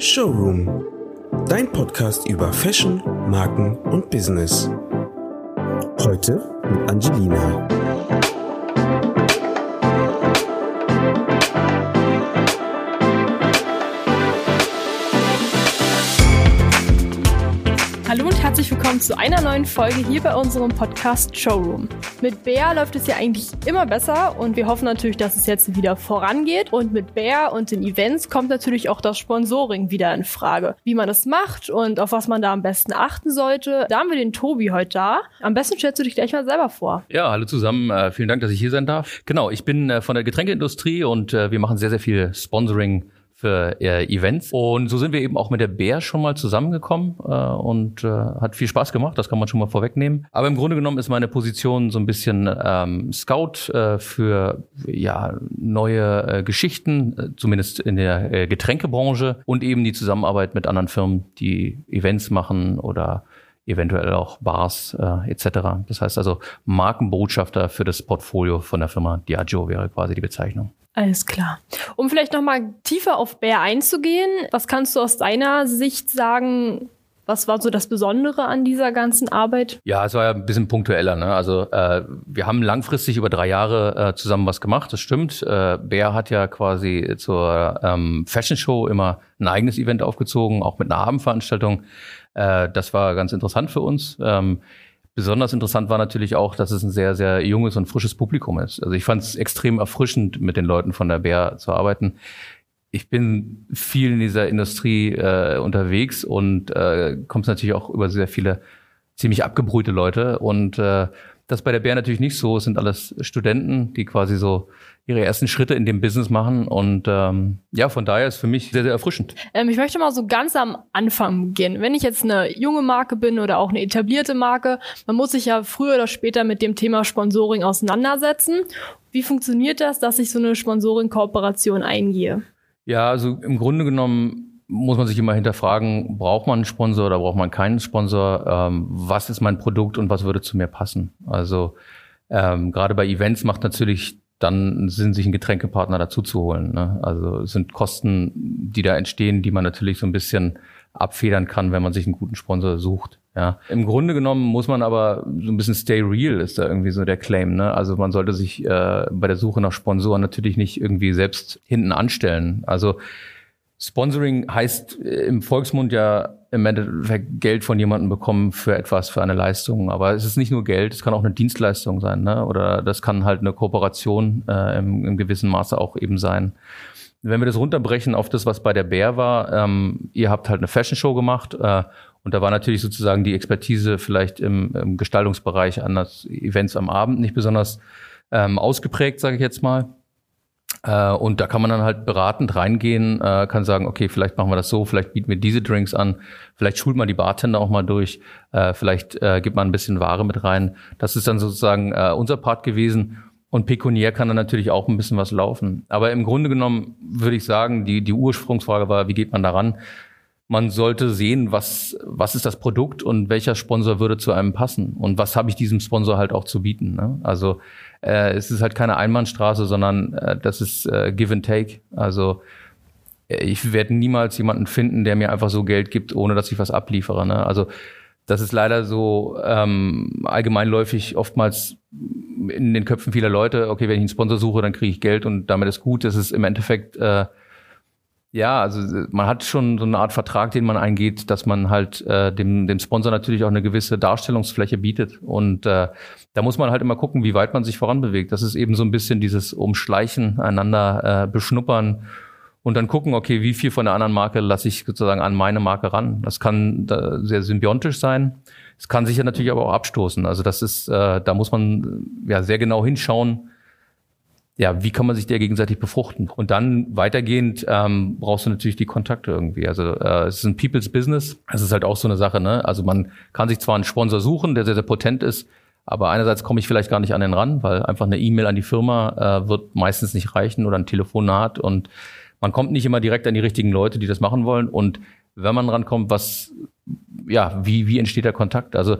Showroom, dein Podcast über Fashion, Marken und Business. Heute mit Angelina. Willkommen zu einer neuen Folge hier bei unserem Podcast Showroom. Mit Bär läuft es ja eigentlich immer besser und wir hoffen natürlich, dass es jetzt wieder vorangeht. Und mit Bär und den Events kommt natürlich auch das Sponsoring wieder in Frage. Wie man das macht und auf was man da am besten achten sollte. Da haben wir den Tobi heute da. Am besten stellst du dich gleich mal selber vor. Ja, hallo zusammen. Äh, vielen Dank, dass ich hier sein darf. Genau, ich bin äh, von der Getränkeindustrie und äh, wir machen sehr, sehr viel Sponsoring für äh, Events. Und so sind wir eben auch mit der Bär schon mal zusammengekommen äh, und äh, hat viel Spaß gemacht, das kann man schon mal vorwegnehmen. Aber im Grunde genommen ist meine Position so ein bisschen ähm, Scout äh, für ja, neue äh, Geschichten, äh, zumindest in der äh, Getränkebranche und eben die Zusammenarbeit mit anderen Firmen, die Events machen oder eventuell auch Bars äh, etc. Das heißt also Markenbotschafter für das Portfolio von der Firma Diageo wäre quasi die Bezeichnung. Alles klar. Um vielleicht nochmal tiefer auf Bär einzugehen, was kannst du aus deiner Sicht sagen, was war so das Besondere an dieser ganzen Arbeit? Ja, es war ja ein bisschen punktueller. Ne? Also äh, wir haben langfristig über drei Jahre äh, zusammen was gemacht, das stimmt. Äh, Bär hat ja quasi zur ähm, Fashion Show immer ein eigenes Event aufgezogen, auch mit einer Abendveranstaltung. Äh, das war ganz interessant für uns. Ähm, Besonders interessant war natürlich auch, dass es ein sehr, sehr junges und frisches Publikum ist. Also ich fand es extrem erfrischend, mit den Leuten von der Bär zu arbeiten. Ich bin viel in dieser Industrie äh, unterwegs und äh, kommt natürlich auch über sehr viele ziemlich abgebrühte Leute. Und äh, das bei der Bär natürlich nicht so. Es sind alles Studenten, die quasi so ihre ersten Schritte in dem Business machen. Und ähm, ja, von daher ist für mich sehr, sehr erfrischend. Ähm, ich möchte mal so ganz am Anfang beginnen. Wenn ich jetzt eine junge Marke bin oder auch eine etablierte Marke, man muss sich ja früher oder später mit dem Thema Sponsoring auseinandersetzen. Wie funktioniert das, dass ich so eine Sponsoring-Kooperation eingehe? Ja, also im Grunde genommen muss man sich immer hinterfragen, braucht man einen Sponsor oder braucht man keinen Sponsor? Ähm, was ist mein Produkt und was würde zu mir passen? Also ähm, gerade bei Events macht natürlich dann Sinn, sich einen Getränkepartner dazu zu holen. Ne? Also es sind Kosten, die da entstehen, die man natürlich so ein bisschen abfedern kann, wenn man sich einen guten Sponsor sucht. Ja. Im Grunde genommen muss man aber so ein bisschen stay real, ist da irgendwie so der Claim. Ne? Also man sollte sich äh, bei der Suche nach Sponsoren natürlich nicht irgendwie selbst hinten anstellen. Also Sponsoring heißt äh, im Volksmund ja im Endeffekt Geld von jemandem bekommen für etwas, für eine Leistung. Aber es ist nicht nur Geld, es kann auch eine Dienstleistung sein, ne? Oder das kann halt eine Kooperation äh, im, im gewissen Maße auch eben sein. Wenn wir das runterbrechen auf das, was bei der Bär war, ähm, ihr habt halt eine Fashion Show gemacht äh, und da war natürlich sozusagen die Expertise vielleicht im, im Gestaltungsbereich an das Events am Abend nicht besonders ähm, ausgeprägt, sage ich jetzt mal. Äh, und da kann man dann halt beratend reingehen, äh, kann sagen, okay, vielleicht machen wir das so, vielleicht bieten wir diese Drinks an, vielleicht schult man die Bartender auch mal durch, äh, vielleicht äh, gibt man ein bisschen Ware mit rein. Das ist dann sozusagen äh, unser Part gewesen. Und pekuniär kann dann natürlich auch ein bisschen was laufen. Aber im Grunde genommen würde ich sagen, die, die Ursprungsfrage war, wie geht man daran? Man sollte sehen, was, was ist das Produkt und welcher Sponsor würde zu einem passen und was habe ich diesem Sponsor halt auch zu bieten. Ne? Also äh, es ist halt keine Einbahnstraße, sondern äh, das ist äh, Give and Take. Also äh, ich werde niemals jemanden finden, der mir einfach so Geld gibt, ohne dass ich was abliefere. Ne? Also das ist leider so ähm, allgemeinläufig oftmals in den Köpfen vieler Leute, okay, wenn ich einen Sponsor suche, dann kriege ich Geld und damit ist gut. Das ist im Endeffekt äh, ja, also man hat schon so eine Art Vertrag, den man eingeht, dass man halt äh, dem, dem Sponsor natürlich auch eine gewisse Darstellungsfläche bietet. Und äh, da muss man halt immer gucken, wie weit man sich voranbewegt. Das ist eben so ein bisschen dieses Umschleichen, einander äh, beschnuppern und dann gucken, okay, wie viel von der anderen Marke lasse ich sozusagen an meine Marke ran. Das kann äh, sehr symbiontisch sein. Es kann sicher natürlich aber auch abstoßen. Also das ist, äh, da muss man ja sehr genau hinschauen, ja, wie kann man sich der gegenseitig befruchten? Und dann weitergehend ähm, brauchst du natürlich die Kontakte irgendwie. Also äh, es ist ein People's Business. Es ist halt auch so eine Sache, ne? Also man kann sich zwar einen Sponsor suchen, der sehr, sehr potent ist, aber einerseits komme ich vielleicht gar nicht an den ran, weil einfach eine E-Mail an die Firma äh, wird meistens nicht reichen oder ein Telefonat und man kommt nicht immer direkt an die richtigen Leute, die das machen wollen. Und wenn man rankommt, was, ja, wie, wie entsteht der Kontakt? Also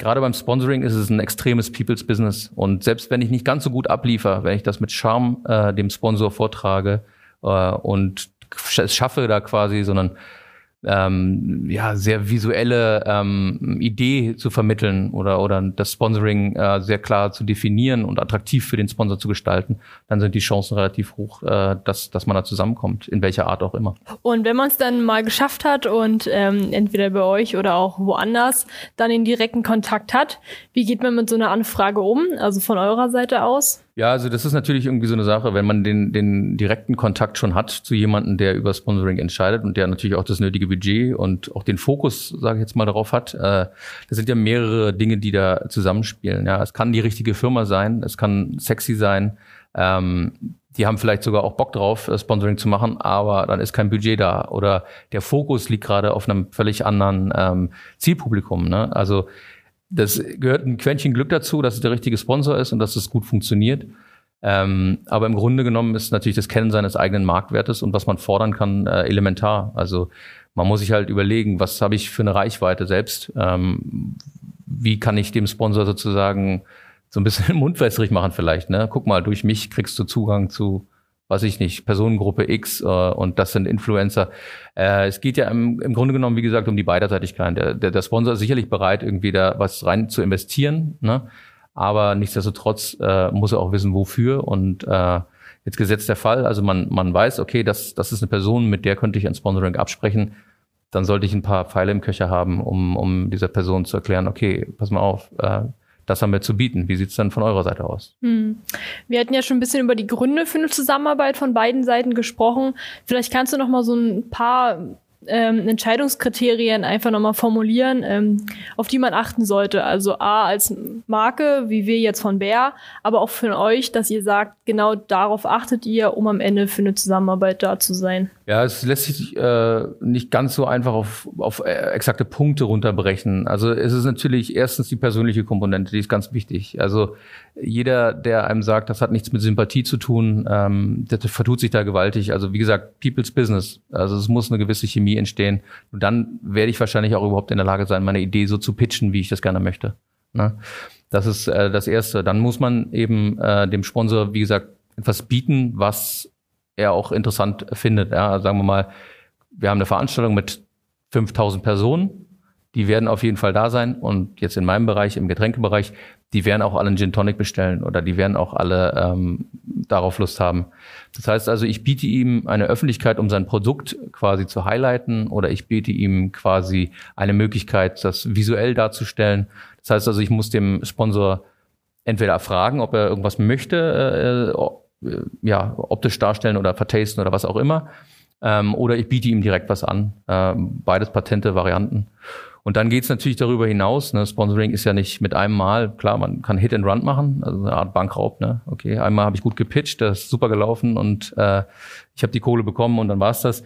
Gerade beim Sponsoring ist es ein extremes People's Business. Und selbst wenn ich nicht ganz so gut abliefer, wenn ich das mit Charme äh, dem Sponsor vortrage äh, und es schaffe da quasi, sondern ähm, ja, sehr visuelle ähm, Idee zu vermitteln oder, oder das Sponsoring äh, sehr klar zu definieren und attraktiv für den Sponsor zu gestalten, dann sind die Chancen relativ hoch, äh, dass, dass man da zusammenkommt, in welcher Art auch immer. Und wenn man es dann mal geschafft hat und ähm, entweder bei euch oder auch woanders dann den direkten Kontakt hat, wie geht man mit so einer Anfrage um, also von eurer Seite aus? Ja, also das ist natürlich irgendwie so eine Sache, wenn man den, den direkten Kontakt schon hat zu jemandem, der über Sponsoring entscheidet und der natürlich auch das nötige Budget und auch den Fokus, sage ich jetzt mal, darauf hat. Äh, das sind ja mehrere Dinge, die da zusammenspielen. Ja, es kann die richtige Firma sein, es kann sexy sein. Ähm, die haben vielleicht sogar auch Bock drauf, äh, Sponsoring zu machen, aber dann ist kein Budget da oder der Fokus liegt gerade auf einem völlig anderen ähm, Zielpublikum. Ne? Also das gehört ein Quäntchen Glück dazu, dass es der richtige Sponsor ist und dass es gut funktioniert. Ähm, aber im Grunde genommen ist natürlich das Kennen seines eigenen Marktwertes und was man fordern kann äh, elementar. Also man muss sich halt überlegen, was habe ich für eine Reichweite selbst? Ähm, wie kann ich dem Sponsor sozusagen so ein bisschen mundwässrig machen vielleicht? Ne? Guck mal, durch mich kriegst du Zugang zu weiß ich nicht, Personengruppe X äh, und das sind Influencer. Äh, es geht ja im, im Grunde genommen, wie gesagt, um die Beiderseitigkeit. Der, der, der Sponsor ist sicherlich bereit, irgendwie da was rein zu investieren, ne? aber nichtsdestotrotz äh, muss er auch wissen, wofür und äh, jetzt gesetzt der Fall, also man, man weiß, okay, das, das ist eine Person, mit der könnte ich ein Sponsoring absprechen, dann sollte ich ein paar Pfeile im Köcher haben, um, um dieser Person zu erklären, okay, pass mal auf, äh, das haben wir zu bieten. Wie sieht es dann von eurer Seite aus? Hm. Wir hatten ja schon ein bisschen über die Gründe für eine Zusammenarbeit von beiden Seiten gesprochen. Vielleicht kannst du noch mal so ein paar ähm, Entscheidungskriterien einfach nochmal formulieren, ähm, auf die man achten sollte. Also A als Marke, wie wir jetzt von Bär, aber auch für euch, dass ihr sagt, genau darauf achtet ihr, um am Ende für eine Zusammenarbeit da zu sein. Ja, es lässt sich äh, nicht ganz so einfach auf, auf äh, exakte Punkte runterbrechen. Also es ist natürlich erstens die persönliche Komponente, die ist ganz wichtig. Also jeder, der einem sagt, das hat nichts mit Sympathie zu tun, ähm, der vertut sich da gewaltig. Also wie gesagt, People's Business. Also es muss eine gewisse Chemie entstehen. Und dann werde ich wahrscheinlich auch überhaupt in der Lage sein, meine Idee so zu pitchen, wie ich das gerne möchte. Ne? Das ist äh, das Erste. Dann muss man eben äh, dem Sponsor, wie gesagt, etwas bieten, was er auch interessant findet. Ja, sagen wir mal, wir haben eine Veranstaltung mit 5000 Personen, die werden auf jeden Fall da sein und jetzt in meinem Bereich, im Getränkebereich, die werden auch alle einen Gin Tonic bestellen oder die werden auch alle ähm, darauf Lust haben. Das heißt also, ich biete ihm eine Öffentlichkeit, um sein Produkt quasi zu highlighten oder ich biete ihm quasi eine Möglichkeit, das visuell darzustellen. Das heißt also, ich muss dem Sponsor entweder fragen, ob er irgendwas möchte, äh, äh, ja, optisch darstellen oder vertasten oder was auch immer. Ähm, oder ich biete ihm direkt was an. Ähm, beides patente Varianten. Und dann geht's natürlich darüber hinaus. Ne? Sponsoring ist ja nicht mit einem Mal, klar, man kann Hit and Run machen, also eine Art Bankraub. Ne? Okay, einmal habe ich gut gepitcht, das ist super gelaufen und äh, ich habe die Kohle bekommen und dann war's das.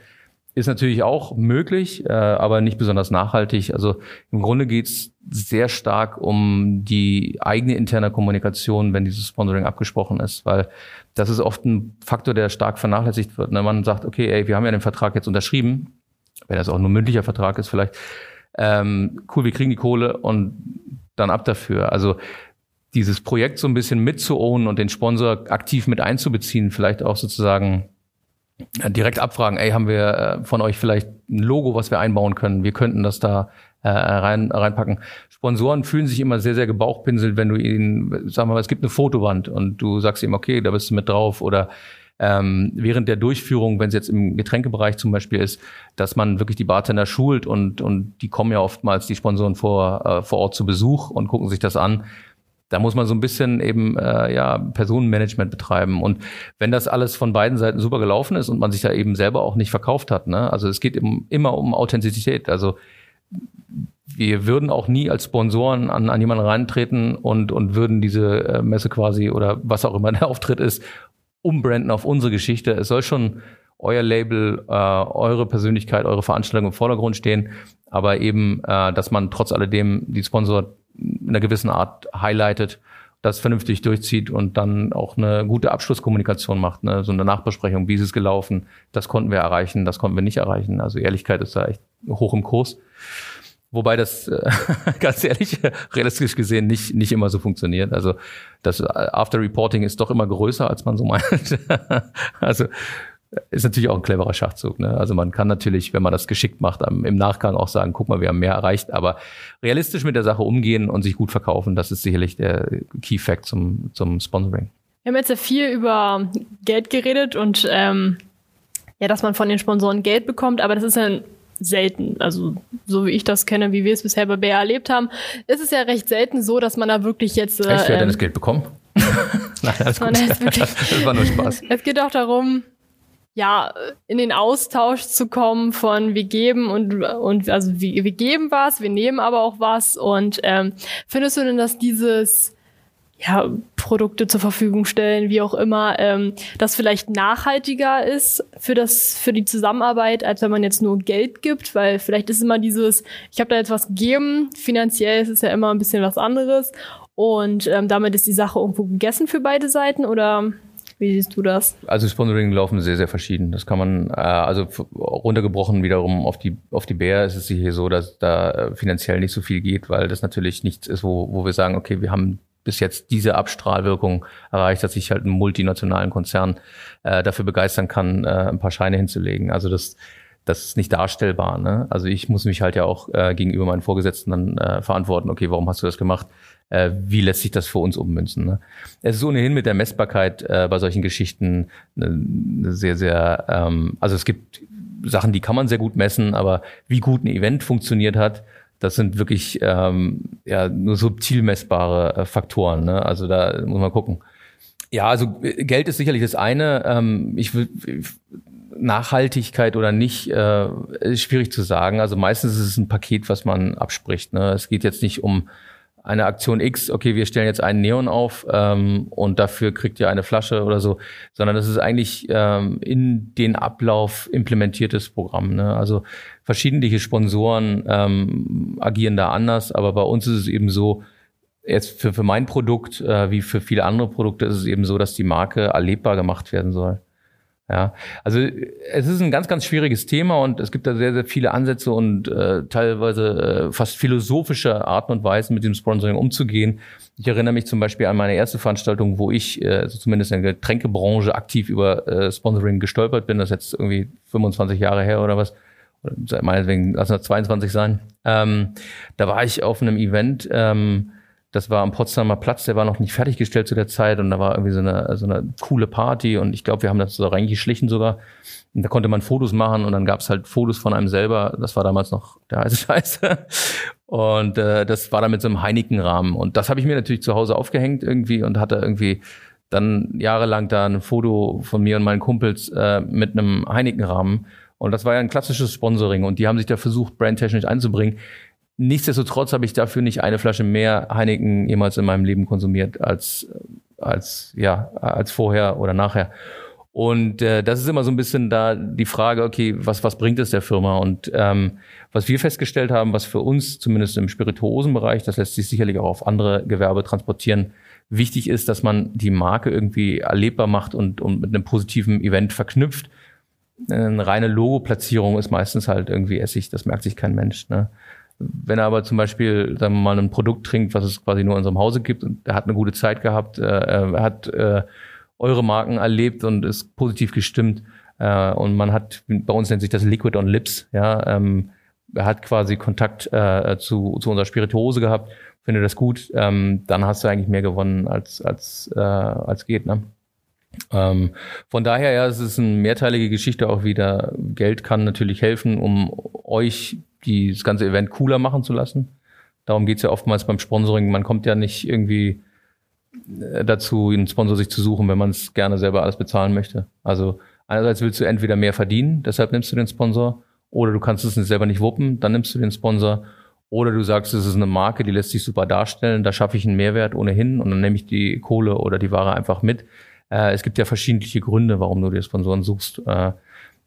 Ist natürlich auch möglich, äh, aber nicht besonders nachhaltig. Also im Grunde geht's sehr stark um die eigene interne Kommunikation, wenn dieses Sponsoring abgesprochen ist, weil das ist oft ein Faktor, der stark vernachlässigt wird. Ne? Man sagt, okay, ey, wir haben ja den Vertrag jetzt unterschrieben, wenn das auch nur mündlicher Vertrag ist vielleicht, ähm, cool, wir kriegen die Kohle und dann ab dafür. Also dieses Projekt so ein bisschen mitzuohnen und den Sponsor aktiv mit einzubeziehen, vielleicht auch sozusagen direkt abfragen, ey, haben wir äh, von euch vielleicht ein Logo, was wir einbauen können? Wir könnten das da äh, rein, reinpacken. Sponsoren fühlen sich immer sehr, sehr gebauchpinselt, wenn du ihnen, sag mal, es gibt eine Fotowand und du sagst ihm, okay, da bist du mit drauf oder ähm, während der Durchführung, wenn es jetzt im Getränkebereich zum Beispiel ist, dass man wirklich die Bartender schult und, und die kommen ja oftmals, die Sponsoren vor, äh, vor Ort zu Besuch und gucken sich das an da muss man so ein bisschen eben äh, ja Personenmanagement betreiben. Und wenn das alles von beiden Seiten super gelaufen ist und man sich da eben selber auch nicht verkauft hat, ne? also es geht eben immer um Authentizität. Also wir würden auch nie als Sponsoren an, an jemanden reintreten und, und würden diese äh, Messe quasi oder was auch immer der Auftritt ist, umbranden auf unsere Geschichte. Es soll schon euer Label, äh, eure Persönlichkeit, eure Veranstaltung im Vordergrund stehen, aber eben, äh, dass man trotz alledem die Sponsor in einer gewissen Art highlightet, das vernünftig durchzieht und dann auch eine gute Abschlusskommunikation macht, ne? so eine Nachbesprechung, wie ist es gelaufen, das konnten wir erreichen, das konnten wir nicht erreichen. Also Ehrlichkeit ist da echt hoch im Kurs. Wobei das, äh, ganz ehrlich, realistisch gesehen nicht, nicht immer so funktioniert. Also das After Reporting ist doch immer größer, als man so meint. also ist natürlich auch ein cleverer Schachzug. Ne? Also man kann natürlich, wenn man das geschickt macht, im Nachgang auch sagen, guck mal, wir haben mehr erreicht, aber realistisch mit der Sache umgehen und sich gut verkaufen, das ist sicherlich der Key Fact zum, zum Sponsoring. Wir haben jetzt ja viel über Geld geredet und ähm, ja, dass man von den Sponsoren Geld bekommt, aber das ist ja selten. Also so wie ich das kenne, wie wir es bisher bei BR erlebt haben, ist es ja recht selten so, dass man da wirklich jetzt. Äh, Echt, wer denn das Geld bekommen? Nein, alles gut. das war nur Spaß. Es geht auch darum, ja, in den Austausch zu kommen von wir geben und, und also wir, wir geben was, wir nehmen aber auch was. Und ähm, findest du denn, dass dieses ja, Produkte zur Verfügung stellen, wie auch immer, ähm, das vielleicht nachhaltiger ist für das für die Zusammenarbeit, als wenn man jetzt nur Geld gibt, weil vielleicht ist immer dieses, ich habe da jetzt was gegeben, finanziell ist es ja immer ein bisschen was anderes und ähm, damit ist die Sache irgendwo gegessen für beide Seiten oder wie siehst du das? Also Sponsoring laufen sehr, sehr verschieden. Das kann man, äh, also runtergebrochen wiederum auf die, auf die Bär ist es hier so, dass da äh, finanziell nicht so viel geht, weil das natürlich nichts ist, wo, wo wir sagen, okay, wir haben bis jetzt diese Abstrahlwirkung erreicht, dass ich halt einen multinationalen Konzern äh, dafür begeistern kann, äh, ein paar Scheine hinzulegen. Also das, das ist nicht darstellbar. Ne? Also ich muss mich halt ja auch äh, gegenüber meinen Vorgesetzten dann äh, verantworten, okay, warum hast du das gemacht? Äh, wie lässt sich das für uns ummünzen? Ne? Es ist ohnehin mit der Messbarkeit äh, bei solchen Geschichten eine, eine sehr, sehr, ähm, also es gibt Sachen, die kann man sehr gut messen, aber wie gut ein Event funktioniert hat, das sind wirklich ähm, ja, nur subtil messbare äh, Faktoren. Ne? Also da muss man gucken. Ja, also äh, Geld ist sicherlich das eine. Ähm, ich will Nachhaltigkeit oder nicht, äh, ist schwierig zu sagen. Also meistens ist es ein Paket, was man abspricht. Ne? Es geht jetzt nicht um eine Aktion X, okay, wir stellen jetzt einen Neon auf ähm, und dafür kriegt ihr eine Flasche oder so, sondern das ist eigentlich ähm, in den Ablauf implementiertes Programm. Ne? Also verschiedene Sponsoren ähm, agieren da anders, aber bei uns ist es eben so, jetzt für, für mein Produkt äh, wie für viele andere Produkte ist es eben so, dass die Marke erlebbar gemacht werden soll. Ja, also es ist ein ganz, ganz schwieriges Thema und es gibt da sehr, sehr viele Ansätze und äh, teilweise äh, fast philosophische Arten und Weisen, mit dem Sponsoring umzugehen. Ich erinnere mich zum Beispiel an meine erste Veranstaltung, wo ich äh, also zumindest in der Getränkebranche aktiv über äh, Sponsoring gestolpert bin. Das ist jetzt irgendwie 25 Jahre her oder was. Meinetwegen, lass es 22 sein. Ähm, da war ich auf einem Event, ähm, das war am Potsdamer Platz, der war noch nicht fertiggestellt zu der Zeit und da war irgendwie so eine, so eine coole Party und ich glaube, wir haben das so reingeschlichen sogar. Und da konnte man Fotos machen und dann gab es halt Fotos von einem selber. Das war damals noch der heiße Scheiße. Und äh, das war dann mit so einem Heineken-Rahmen. Und das habe ich mir natürlich zu Hause aufgehängt irgendwie und hatte irgendwie dann jahrelang da ein Foto von mir und meinen Kumpels äh, mit einem Heineken-Rahmen. Und das war ja ein klassisches Sponsoring und die haben sich da versucht, brandtechnisch einzubringen. Nichtsdestotrotz habe ich dafür nicht eine Flasche mehr Heineken jemals in meinem Leben konsumiert als, als, ja, als vorher oder nachher. Und äh, das ist immer so ein bisschen da die Frage, okay, was, was bringt es der Firma? Und ähm, was wir festgestellt haben, was für uns zumindest im Spirituosenbereich, das lässt sich sicherlich auch auf andere Gewerbe transportieren, wichtig ist, dass man die Marke irgendwie erlebbar macht und, und mit einem positiven Event verknüpft. Eine reine Logo-Platzierung ist meistens halt irgendwie Essig, das merkt sich kein Mensch. Ne? Wenn er aber zum Beispiel, sagen wir mal, ein Produkt trinkt, was es quasi nur in unserem Hause gibt und er hat eine gute Zeit gehabt, äh, er hat äh, eure Marken erlebt und ist positiv gestimmt äh, und man hat, bei uns nennt sich das Liquid on Lips, ja, ähm, er hat quasi Kontakt äh, zu, zu unserer Spirituose gehabt, finde das gut, ähm, dann hast du eigentlich mehr gewonnen als, als, äh, als geht, ne? Ähm, von daher, ja, es ist eine mehrteilige Geschichte auch wieder. Geld kann natürlich helfen, um euch die, das ganze Event cooler machen zu lassen. Darum geht's ja oftmals beim Sponsoring. Man kommt ja nicht irgendwie äh, dazu, einen Sponsor sich zu suchen, wenn man es gerne selber alles bezahlen möchte. Also einerseits willst du entweder mehr verdienen, deshalb nimmst du den Sponsor, oder du kannst es selber nicht wuppen, dann nimmst du den Sponsor. Oder du sagst, es ist eine Marke, die lässt sich super darstellen, da schaffe ich einen Mehrwert ohnehin und dann nehme ich die Kohle oder die Ware einfach mit. Äh, es gibt ja verschiedene Gründe, warum du dir Sponsoren suchst. Äh,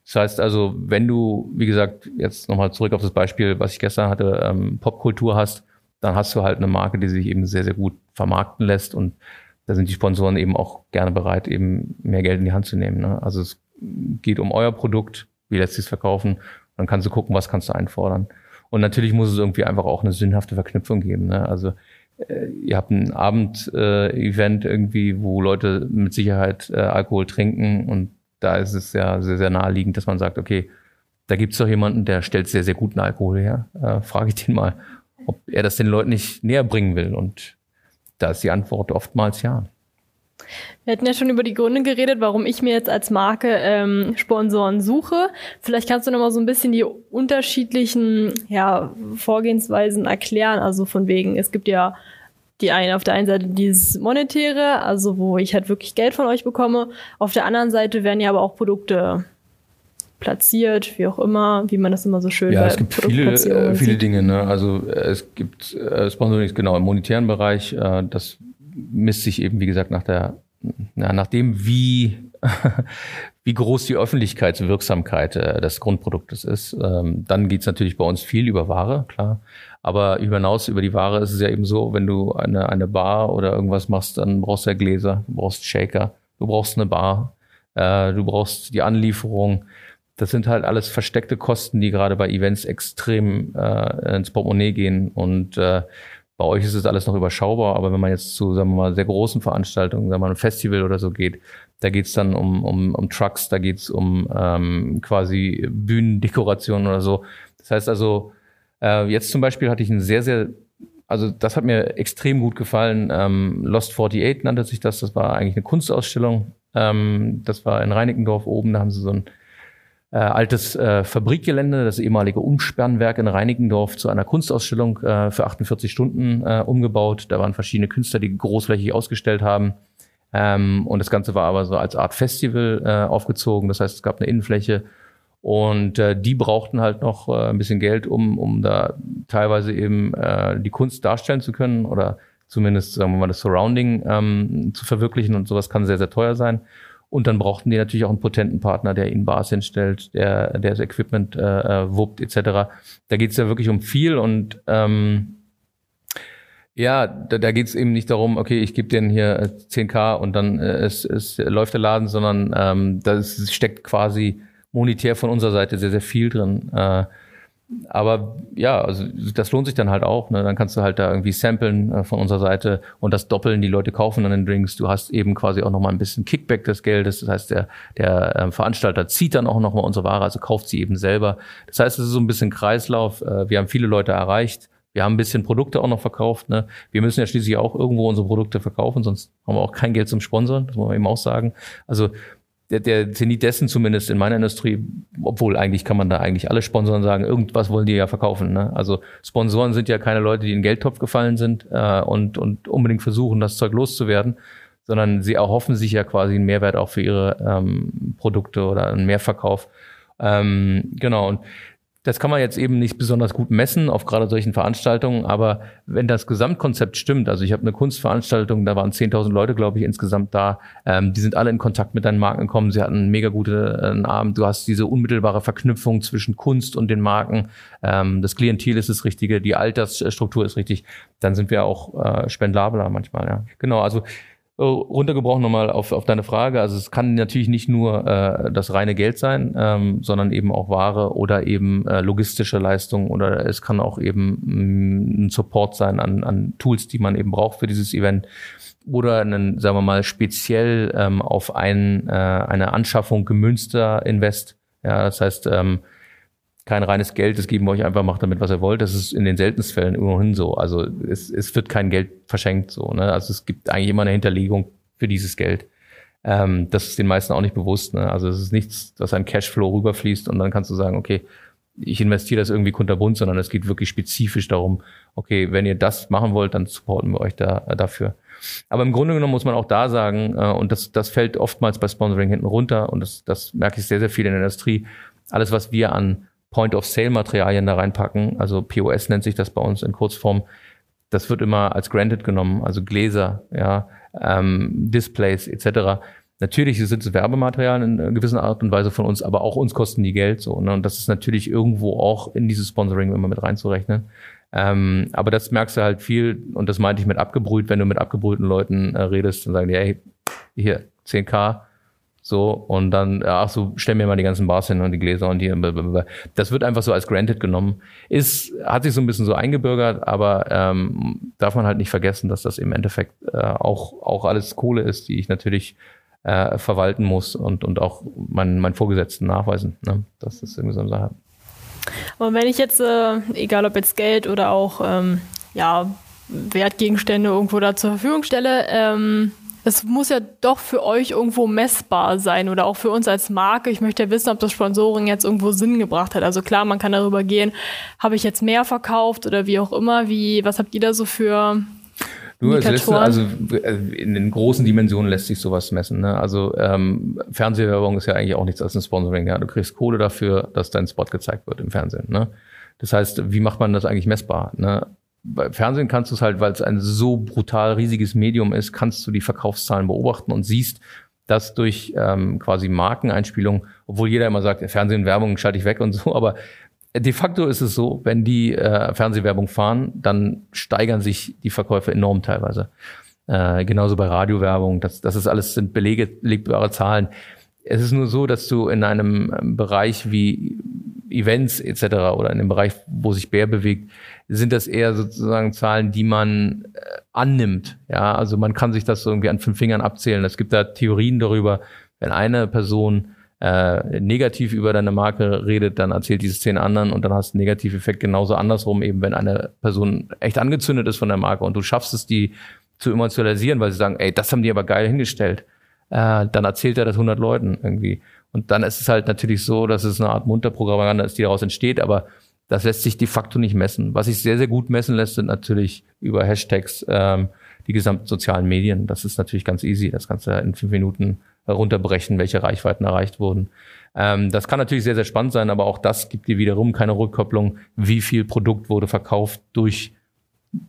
das heißt also, wenn du, wie gesagt, jetzt nochmal zurück auf das Beispiel, was ich gestern hatte, ähm, Popkultur hast, dann hast du halt eine Marke, die sich eben sehr, sehr gut vermarkten lässt und da sind die Sponsoren eben auch gerne bereit, eben mehr Geld in die Hand zu nehmen. Ne? Also es geht um euer Produkt, wie lässt sich es verkaufen, dann kannst du gucken, was kannst du einfordern. Und natürlich muss es irgendwie einfach auch eine sinnhafte Verknüpfung geben. Ne? Also äh, ihr habt ein Abend-Event äh, irgendwie, wo Leute mit Sicherheit äh, Alkohol trinken und da ist es ja sehr, sehr naheliegend, dass man sagt, okay, da gibt es doch jemanden, der stellt sehr, sehr guten Alkohol her. Äh, Frage ich den mal, ob er das den Leuten nicht näher bringen will. Und da ist die Antwort oftmals ja. Wir hatten ja schon über die Gründe geredet, warum ich mir jetzt als Marke ähm, Sponsoren suche. Vielleicht kannst du noch mal so ein bisschen die unterschiedlichen ja, Vorgehensweisen erklären. Also von wegen, es gibt ja die eine auf der einen Seite dieses monetäre, also wo ich halt wirklich Geld von euch bekomme. Auf der anderen Seite werden ja aber auch Produkte platziert, wie auch immer, wie man das immer so schön Ja, es gibt viele, äh, viele Dinge. Ne? Also äh, es gibt äh, Sponsoring, genau, im monetären Bereich. Äh, das misst sich eben, wie gesagt, nach der, na, nach dem, wie, wie groß die Öffentlichkeitswirksamkeit äh, des Grundproduktes ist. Ähm, dann geht's natürlich bei uns viel über Ware, klar. Aber hinaus über die Ware ist es ja eben so, wenn du eine, eine Bar oder irgendwas machst, dann brauchst du ja Gläser, du brauchst Shaker, du brauchst eine Bar, äh, du brauchst die Anlieferung. Das sind halt alles versteckte Kosten, die gerade bei Events extrem äh, ins Portemonnaie gehen. Und äh, bei euch ist es alles noch überschaubar, aber wenn man jetzt zu, sagen wir mal, sehr großen Veranstaltungen, sagen wir mal, ein Festival oder so geht, da geht's dann um, um, um Trucks, da geht's um ähm, quasi Bühnendekorationen oder so. Das heißt also, äh, jetzt zum Beispiel hatte ich ein sehr, sehr, also das hat mir extrem gut gefallen. Ähm, Lost 48 nannte sich das. Das war eigentlich eine Kunstausstellung. Ähm, das war in Reinickendorf oben. Da haben sie so ein äh, altes äh, Fabrikgelände, das ehemalige Umspernwerk in Reinickendorf, zu einer Kunstausstellung äh, für 48 Stunden äh, umgebaut. Da waren verschiedene Künstler, die großflächig ausgestellt haben. Ähm, und das Ganze war aber so als Art Festival äh, aufgezogen. Das heißt, es gab eine Innenfläche und äh, die brauchten halt noch äh, ein bisschen Geld, um, um da teilweise eben äh, die Kunst darstellen zu können oder zumindest, sagen wir mal, das Surrounding ähm, zu verwirklichen. Und sowas kann sehr, sehr teuer sein. Und dann brauchten die natürlich auch einen potenten Partner, der ihnen Bars hinstellt, der, der das Equipment äh, äh wuppt, etc. Da geht es ja wirklich um viel und ähm, ja, da, da geht es eben nicht darum, okay, ich gebe denen hier 10k und dann äh, es, es läuft der Laden, sondern ähm, da steckt quasi monetär von unserer Seite sehr, sehr viel drin. Äh, aber ja, also das lohnt sich dann halt auch. Ne? Dann kannst du halt da irgendwie samplen äh, von unserer Seite und das doppeln. Die Leute kaufen dann den Drinks. Du hast eben quasi auch nochmal ein bisschen Kickback des Geldes. Das heißt, der, der äh, Veranstalter zieht dann auch nochmal unsere Ware, also kauft sie eben selber. Das heißt, es ist so ein bisschen Kreislauf. Äh, wir haben viele Leute erreicht. Wir haben ein bisschen Produkte auch noch verkauft. Ne? Wir müssen ja schließlich auch irgendwo unsere Produkte verkaufen, sonst haben wir auch kein Geld zum Sponsoren. Das muss man eben auch sagen. Also der, der Zenit dessen zumindest in meiner Industrie, obwohl eigentlich kann man da eigentlich alle Sponsoren sagen, irgendwas wollen die ja verkaufen. Ne? Also Sponsoren sind ja keine Leute, die in den Geldtopf gefallen sind äh, und, und unbedingt versuchen, das Zeug loszuwerden, sondern sie erhoffen sich ja quasi einen Mehrwert auch für ihre ähm, Produkte oder einen Mehrverkauf. Ähm, genau, und das kann man jetzt eben nicht besonders gut messen auf gerade solchen Veranstaltungen, aber wenn das Gesamtkonzept stimmt, also ich habe eine Kunstveranstaltung, da waren 10.000 Leute, glaube ich, insgesamt da, ähm, die sind alle in Kontakt mit deinen Marken gekommen, sie hatten einen mega guten äh, Abend, du hast diese unmittelbare Verknüpfung zwischen Kunst und den Marken, ähm, das Klientel ist das Richtige, die Altersstruktur ist richtig, dann sind wir auch äh, spendabler manchmal, ja. Genau, also äh, runtergebrochen nochmal auf, auf deine Frage. Also es kann natürlich nicht nur äh, das reine Geld sein, ähm, sondern eben auch Ware oder eben äh, logistische Leistungen oder es kann auch eben mh, mm, ein Support sein an, an Tools, die man eben braucht für dieses Event oder einen, sagen wir mal, speziell ähm, auf ein, äh, eine Anschaffung gemünzter Invest. Ja, das heißt, ähm, kein reines Geld, das geben wir euch einfach, macht damit, was ihr wollt. Das ist in den seltensten Fällen immerhin so. Also es, es wird kein Geld verschenkt so. Ne? Also es gibt eigentlich immer eine Hinterlegung für dieses Geld. Ähm, das ist den meisten auch nicht bewusst. Ne? Also es ist nichts, dass ein Cashflow rüberfließt und dann kannst du sagen, okay, ich investiere das irgendwie kunterbunt, sondern es geht wirklich spezifisch darum, okay, wenn ihr das machen wollt, dann supporten wir euch da äh, dafür. Aber im Grunde genommen muss man auch da sagen, äh, und das, das fällt oftmals bei Sponsoring hinten runter, und das, das merke ich sehr, sehr viel in der Industrie, alles, was wir an Point-of-Sale-Materialien da reinpacken. Also POS nennt sich das bei uns in Kurzform. Das wird immer als granted genommen, also Gläser, ja, ähm, Displays etc. Natürlich sind es Werbematerialien in gewisser Art und Weise von uns, aber auch uns kosten die Geld so. Ne? Und das ist natürlich irgendwo auch in dieses Sponsoring immer mit reinzurechnen. Ähm, aber das merkst du halt viel, und das meinte ich mit abgebrüht, wenn du mit abgebrühten Leuten äh, redest, dann sagen die, hey, hier, 10k, so, und dann, ach so, stell mir mal die ganzen Bars hin und die Gläser und die. Das wird einfach so als granted genommen. Ist, hat sich so ein bisschen so eingebürgert, aber ähm, darf man halt nicht vergessen, dass das im Endeffekt äh, auch, auch alles Kohle ist, die ich natürlich äh, verwalten muss und, und auch meinen mein Vorgesetzten nachweisen. Ne? Das ist irgendwie so eine Sache. Und wenn ich jetzt, äh, egal ob jetzt Geld oder auch ähm, ja, Wertgegenstände irgendwo da zur Verfügung stelle, ähm, das muss ja doch für euch irgendwo messbar sein oder auch für uns als Marke. Ich möchte ja wissen, ob das Sponsoring jetzt irgendwo Sinn gebracht hat. Also klar, man kann darüber gehen, habe ich jetzt mehr verkauft oder wie auch immer. Wie, was habt ihr da so für Du, es lässt, also äh, in den großen Dimensionen lässt sich sowas messen. Ne? Also ähm, Fernsehwerbung ist ja eigentlich auch nichts als ein Sponsoring. Ja? Du kriegst Kohle dafür, dass dein Spot gezeigt wird im Fernsehen. Ne? Das heißt, wie macht man das eigentlich messbar? Ne? Bei Fernsehen kannst du es halt, weil es ein so brutal riesiges Medium ist, kannst du die Verkaufszahlen beobachten und siehst, dass durch ähm, quasi Markeneinspielung, obwohl jeder immer sagt, Fernsehen, Werbung schalte ich weg und so, aber de facto ist es so, wenn die äh, Fernsehwerbung fahren, dann steigern sich die Verkäufe enorm teilweise. Äh, genauso bei Radiowerbung, das, das ist alles sind belegbare Zahlen. Es ist nur so, dass du in einem ähm, Bereich wie Events etc. oder in dem Bereich, wo sich Bär bewegt, sind das eher sozusagen Zahlen, die man äh, annimmt. Ja, also man kann sich das irgendwie an fünf Fingern abzählen. Es gibt da Theorien darüber, wenn eine Person äh, negativ über deine Marke redet, dann erzählt diese zehn anderen und dann hast du einen Negativeffekt genauso andersrum, eben wenn eine Person echt angezündet ist von der Marke und du schaffst es, die zu emotionalisieren, weil sie sagen, ey, das haben die aber geil hingestellt, äh, dann erzählt er das 100 Leuten irgendwie. Und dann ist es halt natürlich so, dass es eine Art Munterpropaganda ist, die daraus entsteht, aber das lässt sich de facto nicht messen. Was sich sehr, sehr gut messen lässt, sind natürlich über Hashtags ähm, die gesamten sozialen Medien. Das ist natürlich ganz easy. Das kannst du in fünf Minuten runterbrechen, welche Reichweiten erreicht wurden. Ähm, das kann natürlich sehr, sehr spannend sein, aber auch das gibt dir wiederum keine Rückkopplung, wie viel Produkt wurde verkauft durch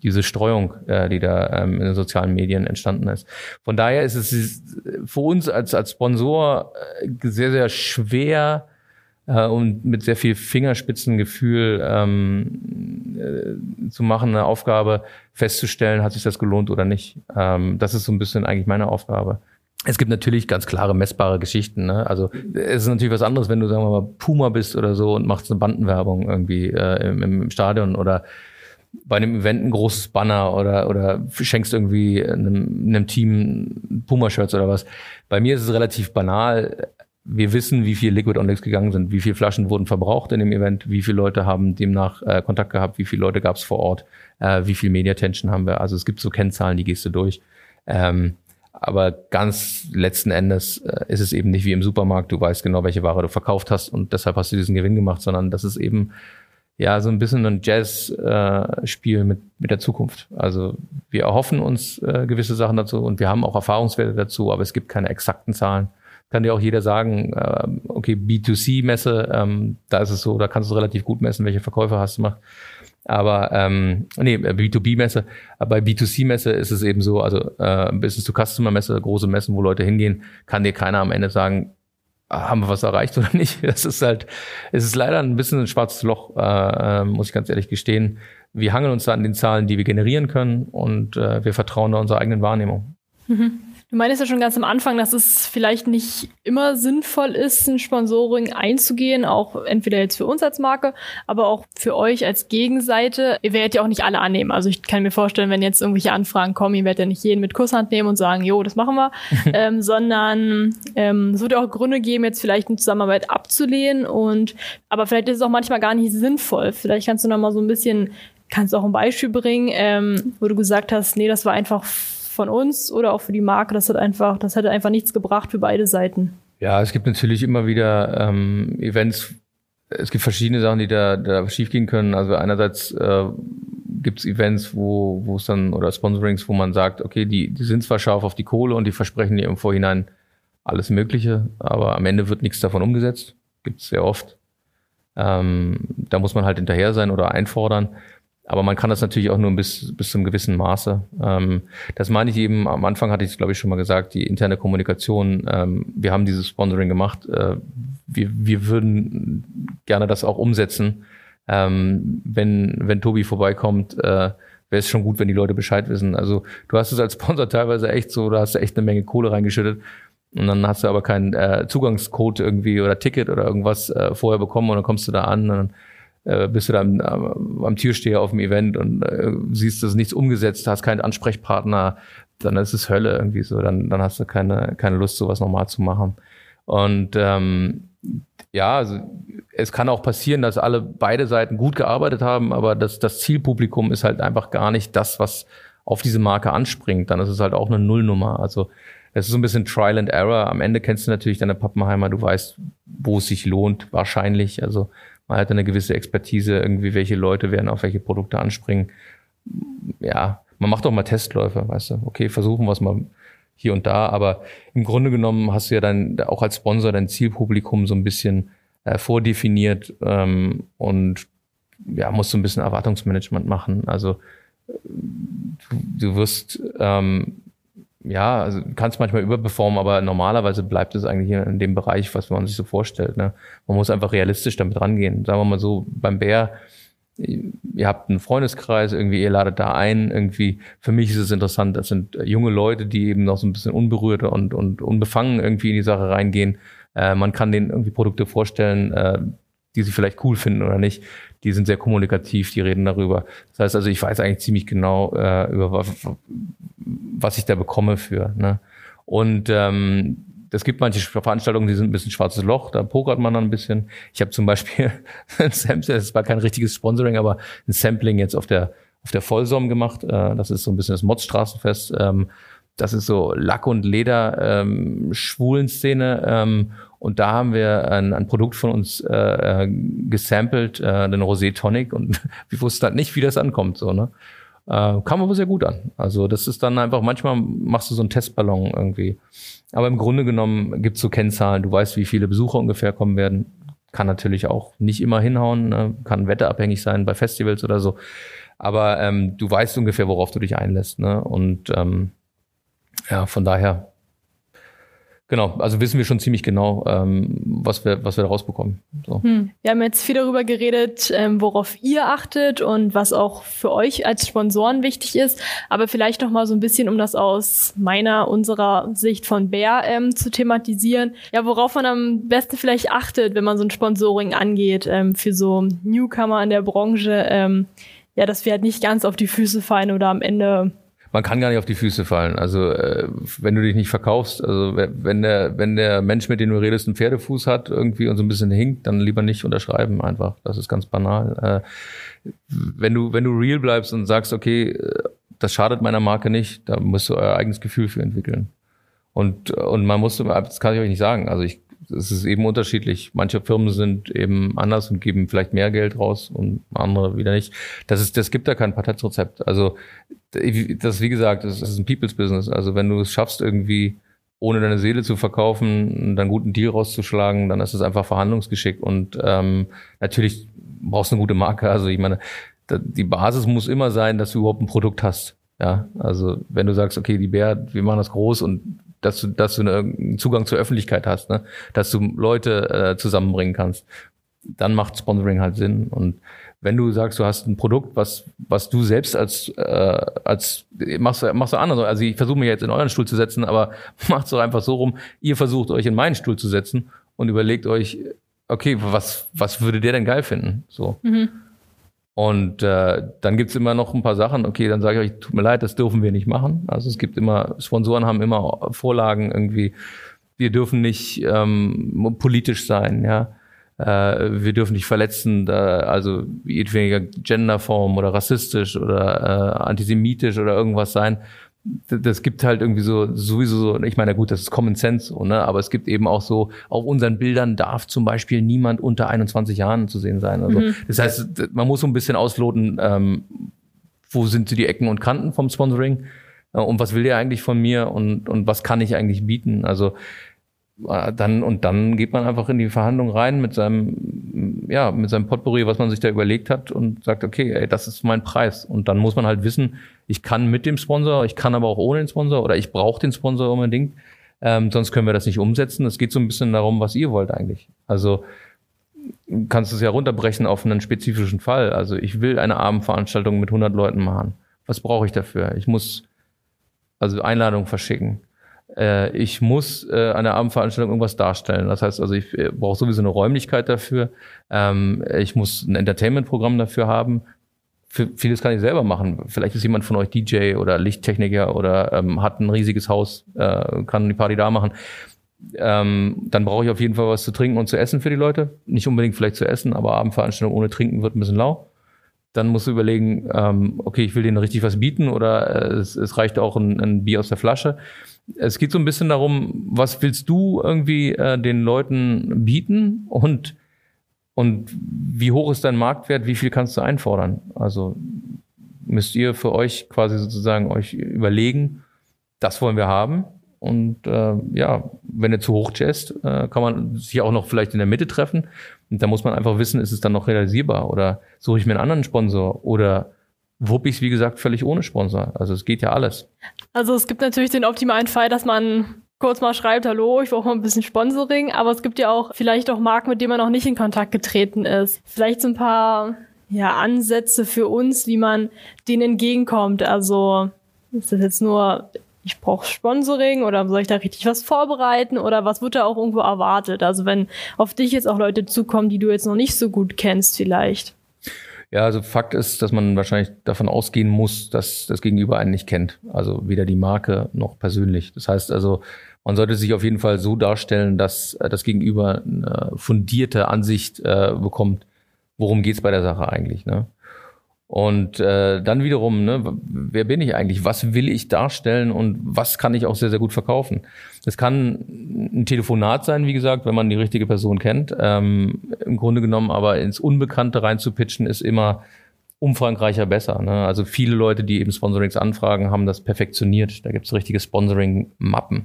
diese Streuung, äh, die da ähm, in den sozialen Medien entstanden ist. Von daher ist es für uns als, als Sponsor äh, sehr, sehr schwer, äh, und mit sehr viel Fingerspitzengefühl ähm, äh, zu machen, eine Aufgabe festzustellen, hat sich das gelohnt oder nicht. Ähm, das ist so ein bisschen eigentlich meine Aufgabe. Es gibt natürlich ganz klare messbare Geschichten. Ne? Also es ist natürlich was anderes, wenn du sagen wir mal Puma bist oder so und machst eine Bandenwerbung irgendwie äh, im, im Stadion oder bei einem Event ein großes Banner oder, oder schenkst irgendwie einem, einem Team Puma-Shirts oder was. Bei mir ist es relativ banal wir wissen, wie viel Liquid Onyx gegangen sind, wie viele Flaschen wurden verbraucht in dem Event, wie viele Leute haben demnach äh, Kontakt gehabt, wie viele Leute gab es vor Ort, äh, wie viel Media Attention haben wir. Also es gibt so Kennzahlen, die gehst du durch. Ähm, aber ganz letzten Endes äh, ist es eben nicht wie im Supermarkt, du weißt genau, welche Ware du verkauft hast und deshalb hast du diesen Gewinn gemacht, sondern das ist eben ja so ein bisschen ein Jazz-Spiel äh, mit, mit der Zukunft. Also wir erhoffen uns äh, gewisse Sachen dazu und wir haben auch Erfahrungswerte dazu, aber es gibt keine exakten Zahlen kann dir auch jeder sagen, äh, okay, B2C-Messe, ähm, da ist es so, da kannst du relativ gut messen, welche Verkäufe hast du gemacht. Aber ähm, nee, B2B-Messe, aber bei B2C-Messe ist es eben so, also äh, Business-to-Customer-Messe, große Messen, wo Leute hingehen, kann dir keiner am Ende sagen, haben wir was erreicht oder nicht. Das ist halt, es ist leider ein bisschen ein schwarzes Loch, äh, äh, muss ich ganz ehrlich gestehen. Wir hangeln uns da an den Zahlen, die wir generieren können und äh, wir vertrauen da unserer eigenen Wahrnehmung. Mhm. Du meintest ja schon ganz am Anfang, dass es vielleicht nicht immer sinnvoll ist, ein Sponsoring einzugehen, auch entweder jetzt für uns als Marke, aber auch für euch als Gegenseite. Ihr werdet ja auch nicht alle annehmen. Also ich kann mir vorstellen, wenn jetzt irgendwelche Anfragen kommen, ihr werdet ja nicht jeden mit Kusshand nehmen und sagen, jo, das machen wir, ähm, sondern ähm, es wird ja auch Gründe geben, jetzt vielleicht eine Zusammenarbeit abzulehnen und aber vielleicht ist es auch manchmal gar nicht sinnvoll. Vielleicht kannst du noch mal so ein bisschen, kannst du auch ein Beispiel bringen, ähm, wo du gesagt hast, nee, das war einfach von uns oder auch für die Marke, das hat einfach, das hätte einfach nichts gebracht für beide Seiten. Ja, es gibt natürlich immer wieder ähm, Events, es gibt verschiedene Sachen, die da, da schiefgehen können. Also einerseits äh, gibt es Events, wo wo es dann oder Sponsorings, wo man sagt, okay, die, die sind zwar scharf auf die Kohle und die versprechen dir im Vorhinein alles Mögliche, aber am Ende wird nichts davon umgesetzt. Gibt es sehr oft. Ähm, da muss man halt hinterher sein oder einfordern. Aber man kann das natürlich auch nur bis, bis zum gewissen Maße. Ähm, das meine ich eben, am Anfang hatte ich es, glaube ich, schon mal gesagt, die interne Kommunikation. Ähm, wir haben dieses Sponsoring gemacht. Äh, wir, wir würden gerne das auch umsetzen. Ähm, wenn, wenn Tobi vorbeikommt, äh, wäre es schon gut, wenn die Leute Bescheid wissen. Also du hast es als Sponsor teilweise echt so, da hast du echt eine Menge Kohle reingeschüttet. Und dann hast du aber keinen äh, Zugangscode irgendwie oder Ticket oder irgendwas äh, vorher bekommen und dann kommst du da an und dann äh, bist du dann am, am Türsteher auf dem Event und äh, siehst, dass nichts umgesetzt, hast keinen Ansprechpartner, dann ist es Hölle irgendwie so. Dann, dann hast du keine, keine Lust, sowas nochmal zu machen. Und ähm, ja, also es kann auch passieren, dass alle beide Seiten gut gearbeitet haben, aber das, das Zielpublikum ist halt einfach gar nicht das, was auf diese Marke anspringt. Dann ist es halt auch eine Nullnummer. Also es ist so ein bisschen Trial and Error. Am Ende kennst du natürlich deine Pappenheimer, du weißt, wo es sich lohnt, wahrscheinlich. Also man hat eine gewisse Expertise, irgendwie, welche Leute werden auf welche Produkte anspringen. Ja, man macht auch mal Testläufe, weißt du. Okay, versuchen wir es mal hier und da, aber im Grunde genommen hast du ja dann auch als Sponsor dein Zielpublikum so ein bisschen äh, vordefiniert ähm, und ja, musst du ein bisschen Erwartungsmanagement machen. Also du, du wirst ähm, ja, also kannst manchmal überperformen, aber normalerweise bleibt es eigentlich in dem Bereich, was man sich so vorstellt. Ne? Man muss einfach realistisch damit rangehen. Sagen wir mal so, beim Bär, ihr habt einen Freundeskreis, irgendwie, ihr ladet da ein, irgendwie, für mich ist es interessant, das sind junge Leute, die eben noch so ein bisschen unberührt und, und unbefangen irgendwie in die Sache reingehen. Äh, man kann denen irgendwie Produkte vorstellen, äh, die sie vielleicht cool finden oder nicht. Die sind sehr kommunikativ, die reden darüber. Das heißt also, ich weiß eigentlich ziemlich genau, äh, über was, was ich da bekomme für. Ne? Und ähm, es gibt manche Veranstaltungen, die sind ein bisschen schwarzes Loch, da pokert man dann ein bisschen. Ich habe zum Beispiel ein Sampling, das war kein richtiges Sponsoring, aber ein Sampling jetzt auf der auf der Vollsom gemacht. Äh, das ist so ein bisschen das Motzstraßenfest. Ähm, das ist so Lack- und Leder-Schwulen-Szene. Ähm, und da haben wir ein, ein Produkt von uns äh, äh gesampelt, äh, den Rosé Tonic. Und wir wussten halt nicht, wie das ankommt. So, ne? Äh, kam aber sehr gut an. Also das ist dann einfach, manchmal machst du so einen Testballon irgendwie. Aber im Grunde genommen gibt's so Kennzahlen. Du weißt, wie viele Besucher ungefähr kommen werden. Kann natürlich auch nicht immer hinhauen, ne? kann wetterabhängig sein bei Festivals oder so. Aber ähm, du weißt ungefähr, worauf du dich einlässt. Ne? Und ähm, ja, von daher Genau, also wissen wir schon ziemlich genau, ähm, was wir, was wir da rausbekommen. So. Hm. Wir haben jetzt viel darüber geredet, ähm, worauf ihr achtet und was auch für euch als Sponsoren wichtig ist. Aber vielleicht noch mal so ein bisschen, um das aus meiner, unserer Sicht von Bär ähm, zu thematisieren. Ja, worauf man am besten vielleicht achtet, wenn man so ein Sponsoring angeht ähm, für so Newcomer in der Branche. Ähm, ja, dass wir halt nicht ganz auf die Füße fallen oder am Ende man kann gar nicht auf die Füße fallen. Also äh, wenn du dich nicht verkaufst, also wenn der, wenn der Mensch, mit dem du redest, einen Pferdefuß hat irgendwie und so ein bisschen hinkt, dann lieber nicht unterschreiben einfach. Das ist ganz banal. Äh, wenn du, wenn du real bleibst und sagst, okay, äh, das schadet meiner Marke nicht, da musst du euer eigenes Gefühl für entwickeln. Und, und man muss, das kann ich euch nicht sagen. Also ich es ist eben unterschiedlich. Manche Firmen sind eben anders und geben vielleicht mehr Geld raus und andere wieder nicht. Das ist, das gibt da kein Patentrezept. Also das, wie gesagt, das ist ein People's Business. Also wenn du es schaffst, irgendwie ohne deine Seele zu verkaufen, dann guten Deal rauszuschlagen, dann ist es einfach Verhandlungsgeschick. Und ähm, natürlich brauchst du eine gute Marke. Also ich meine, die Basis muss immer sein, dass du überhaupt ein Produkt hast. Ja, also wenn du sagst, okay, die Bär, wir machen das groß und dass du, dass du einen Zugang zur Öffentlichkeit hast, ne? dass du Leute äh, zusammenbringen kannst, dann macht Sponsoring halt Sinn. Und wenn du sagst, du hast ein Produkt, was, was du selbst als, äh, als machst, machst du anders. Also ich versuche mich jetzt in euren Stuhl zu setzen, aber macht es doch einfach so rum, ihr versucht euch in meinen Stuhl zu setzen und überlegt euch, okay, was, was würde der denn geil finden? So. Mhm. Und äh, dann gibt's immer noch ein paar Sachen, okay, dann sage ich euch, tut mir leid, das dürfen wir nicht machen. Also es gibt immer, Sponsoren haben immer Vorlagen irgendwie, wir dürfen nicht ähm, politisch sein, ja. Äh, wir dürfen nicht verletzen, äh, also jedweniger Genderform oder rassistisch oder äh, antisemitisch oder irgendwas sein das gibt halt irgendwie so sowieso so, ich meine, gut, das ist Common Sense, so, ne? aber es gibt eben auch so, auf unseren Bildern darf zum Beispiel niemand unter 21 Jahren zu sehen sein. Also, mhm. Das heißt, man muss so ein bisschen ausloten, ähm, wo sind die Ecken und Kanten vom Sponsoring äh, und was will der eigentlich von mir und, und was kann ich eigentlich bieten. Also dann und dann geht man einfach in die Verhandlung rein mit seinem ja mit seinem Potpourri, was man sich da überlegt hat und sagt, okay, ey, das ist mein Preis und dann muss man halt wissen, ich kann mit dem Sponsor, ich kann aber auch ohne den Sponsor oder ich brauche den Sponsor unbedingt, ähm, sonst können wir das nicht umsetzen. Es geht so ein bisschen darum, was ihr wollt eigentlich. Also kannst du es ja runterbrechen auf einen spezifischen Fall. Also ich will eine Abendveranstaltung mit 100 Leuten machen. Was brauche ich dafür? Ich muss also Einladung verschicken äh, ich muss äh, an der Abendveranstaltung irgendwas darstellen. Das heißt also, ich äh, brauche sowieso eine Räumlichkeit dafür. Ähm, ich muss ein Entertainment-Programm dafür haben. für vieles kann ich selber machen. Vielleicht ist jemand von euch DJ oder Lichttechniker oder ähm, hat ein riesiges Haus, äh, kann die Party da machen. Ähm, dann brauche ich auf jeden Fall was zu trinken und zu essen für die Leute. Nicht unbedingt vielleicht zu essen, aber Abendveranstaltung ohne Trinken wird ein bisschen lau. Dann musst du überlegen, ähm, okay, ich will denen richtig was bieten oder äh, es, es reicht auch ein, ein Bier aus der Flasche. Es geht so ein bisschen darum, was willst du irgendwie äh, den Leuten bieten und und wie hoch ist dein Marktwert? Wie viel kannst du einfordern? Also müsst ihr für euch quasi sozusagen euch überlegen, das wollen wir haben. Und äh, ja, wenn ihr zu hoch jazzt, äh, kann man sich auch noch vielleicht in der Mitte treffen. Und da muss man einfach wissen, ist es dann noch realisierbar oder suche ich mir einen anderen Sponsor oder wupp ich es, wie gesagt, völlig ohne Sponsor. Also es geht ja alles. Also es gibt natürlich den optimalen Fall, dass man kurz mal schreibt, hallo, ich brauche mal ein bisschen Sponsoring, aber es gibt ja auch vielleicht auch Marken, mit denen man noch nicht in Kontakt getreten ist. Vielleicht so ein paar ja, Ansätze für uns, wie man denen entgegenkommt. Also ist das jetzt nur, ich brauche Sponsoring oder soll ich da richtig was vorbereiten oder was wird da auch irgendwo erwartet? Also wenn auf dich jetzt auch Leute zukommen, die du jetzt noch nicht so gut kennst vielleicht. Ja, also Fakt ist, dass man wahrscheinlich davon ausgehen muss, dass das Gegenüber einen nicht kennt. Also weder die Marke noch persönlich. Das heißt also, man sollte sich auf jeden Fall so darstellen, dass äh, das Gegenüber eine fundierte Ansicht äh, bekommt, worum geht's bei der Sache eigentlich. Ne? Und äh, dann wiederum, ne, wer bin ich eigentlich? Was will ich darstellen und was kann ich auch sehr, sehr gut verkaufen? Das kann ein Telefonat sein, wie gesagt, wenn man die richtige Person kennt. Ähm, Im Grunde genommen aber ins Unbekannte reinzupitchen, ist immer umfangreicher besser. Ne? Also viele Leute, die eben Sponsorings anfragen, haben das perfektioniert. Da gibt's richtige Sponsoring-Mappen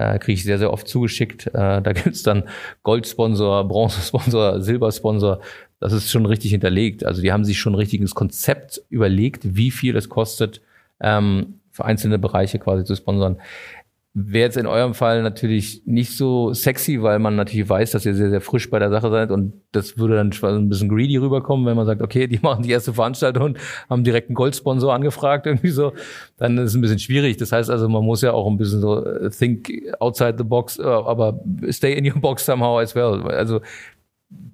äh, kriege ich sehr, sehr oft zugeschickt. Äh, da gibt's dann Goldsponsor, Bronzesponsor, Silbersponsor. Das ist schon richtig hinterlegt. Also die haben sich schon ein richtiges Konzept überlegt, wie viel es kostet, ähm, für einzelne Bereiche quasi zu sponsern. Wäre jetzt in eurem Fall natürlich nicht so sexy, weil man natürlich weiß, dass ihr sehr, sehr frisch bei der Sache seid und das würde dann ein bisschen greedy rüberkommen, wenn man sagt, okay, die machen die erste Veranstaltung und haben direkt einen Goldsponsor angefragt, irgendwie so. Dann ist es ein bisschen schwierig. Das heißt also, man muss ja auch ein bisschen so äh, think outside the box, äh, aber stay in your box somehow as well. Also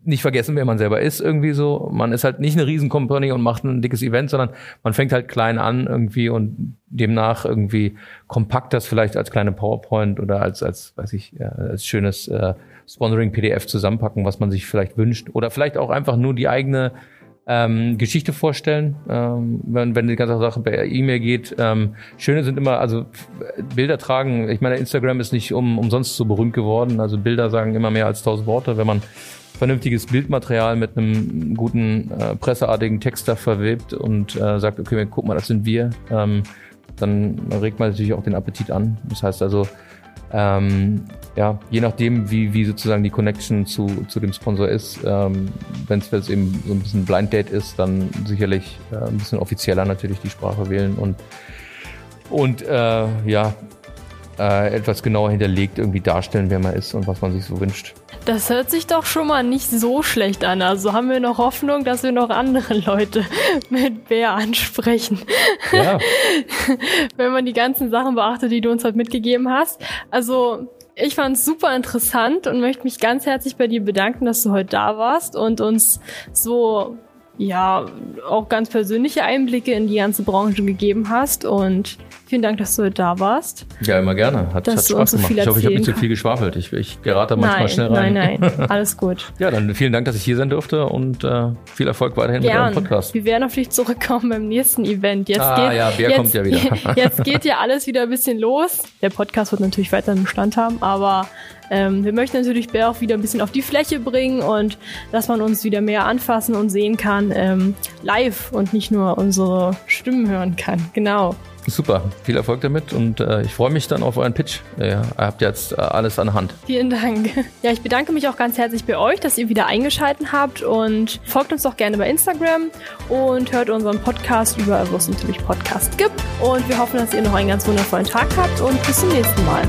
nicht vergessen, wer man selber ist, irgendwie so. Man ist halt nicht eine Riesencompany und macht ein dickes Event, sondern man fängt halt klein an irgendwie und demnach irgendwie kompakt das vielleicht als kleine PowerPoint oder als, als, weiß ich, als schönes äh, Sponsoring-PDF zusammenpacken, was man sich vielleicht wünscht. Oder vielleicht auch einfach nur die eigene ähm, Geschichte vorstellen, ähm, wenn, wenn die ganze Sache per E-Mail geht. Ähm, Schöne sind immer, also Bilder tragen, ich meine, Instagram ist nicht um, umsonst so berühmt geworden. Also Bilder sagen immer mehr als tausend Worte. Wenn man vernünftiges Bildmaterial mit einem guten äh, presseartigen Text da verwebt und äh, sagt, okay, guck mal, das sind wir, ähm, dann regt man natürlich auch den Appetit an. Das heißt also, ähm, ja, je nachdem, wie, wie sozusagen die Connection zu, zu dem Sponsor ist, ähm, wenn es eben so ein bisschen Blind Date ist, dann sicherlich äh, ein bisschen offizieller natürlich die Sprache wählen und und äh, ja, äh, etwas genauer hinterlegt irgendwie darstellen, wer man ist und was man sich so wünscht. Das hört sich doch schon mal nicht so schlecht an. Also haben wir noch Hoffnung, dass wir noch andere Leute mit Bär ansprechen. Ja. Wenn man die ganzen Sachen beachtet, die du uns heute mitgegeben hast. Also ich fand es super interessant und möchte mich ganz herzlich bei dir bedanken, dass du heute da warst und uns so ja auch ganz persönliche Einblicke in die ganze Branche gegeben hast und Vielen Dank, dass du da warst. Ja, immer gerne. Hat, hat Spaß so gemacht. Ich hoffe, ich habe nicht zu viel geschwafelt. Ich, ich gerate manchmal nein, schnell rein. Nein, nein, alles gut. ja, dann vielen Dank, dass ich hier sein durfte und äh, viel Erfolg weiterhin Gern. mit eurem Podcast. Wir werden auf dich zurückkommen beim nächsten Event. Jetzt ah, geht, ja, Bär jetzt, kommt ja wieder. jetzt geht ja alles wieder ein bisschen los. Der Podcast wird natürlich weiterhin Bestand haben, aber ähm, wir möchten natürlich Bär auch wieder ein bisschen auf die Fläche bringen und dass man uns wieder mehr anfassen und sehen kann ähm, live und nicht nur unsere Stimmen hören kann. Genau. Super, viel Erfolg damit und äh, ich freue mich dann auf euren Pitch. Ja, ihr habt jetzt äh, alles an Hand. Vielen Dank. Ja, ich bedanke mich auch ganz herzlich bei euch, dass ihr wieder eingeschaltet habt und folgt uns doch gerne bei Instagram und hört unseren Podcast überall, wo es natürlich Podcasts gibt. Und wir hoffen, dass ihr noch einen ganz wundervollen Tag habt und bis zum nächsten Mal.